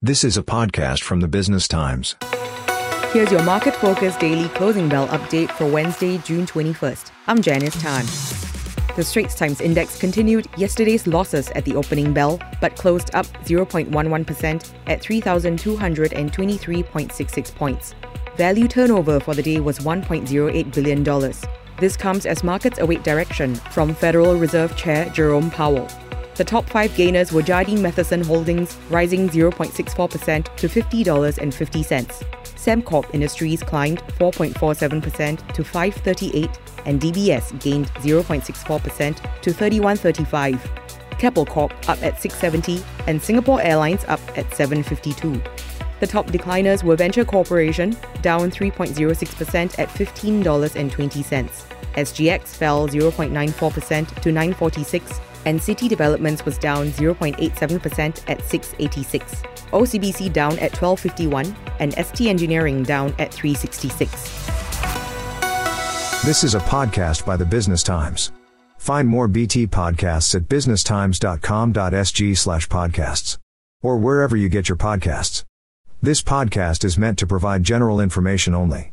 This is a podcast from the Business Times. Here's your market focus daily closing bell update for Wednesday, June 21st. I'm Janice Tan. The Straits Times Index continued yesterday's losses at the opening bell, but closed up 0.11% at 3,223.66 points. Value turnover for the day was $1.08 billion. This comes as markets await direction from Federal Reserve Chair Jerome Powell. The top five gainers were Jardine Matheson Holdings, rising 0.64% to $50.50. Sembcorp Industries climbed 4.47% to 538 and DBS gained 0.64% to 3135. Keppel Corp up at 670 and Singapore Airlines up at 752. The top decliners were Venture Corporation, down 3.06% at $15.20. SGX fell 0.94% to 946 and City Developments was down 0.87% at 686. OCBC down at 1251 and ST Engineering down at 366. This is a podcast by the Business Times. Find more BT podcasts at businesstimes.com.sg slash podcasts or wherever you get your podcasts. This podcast is meant to provide general information only.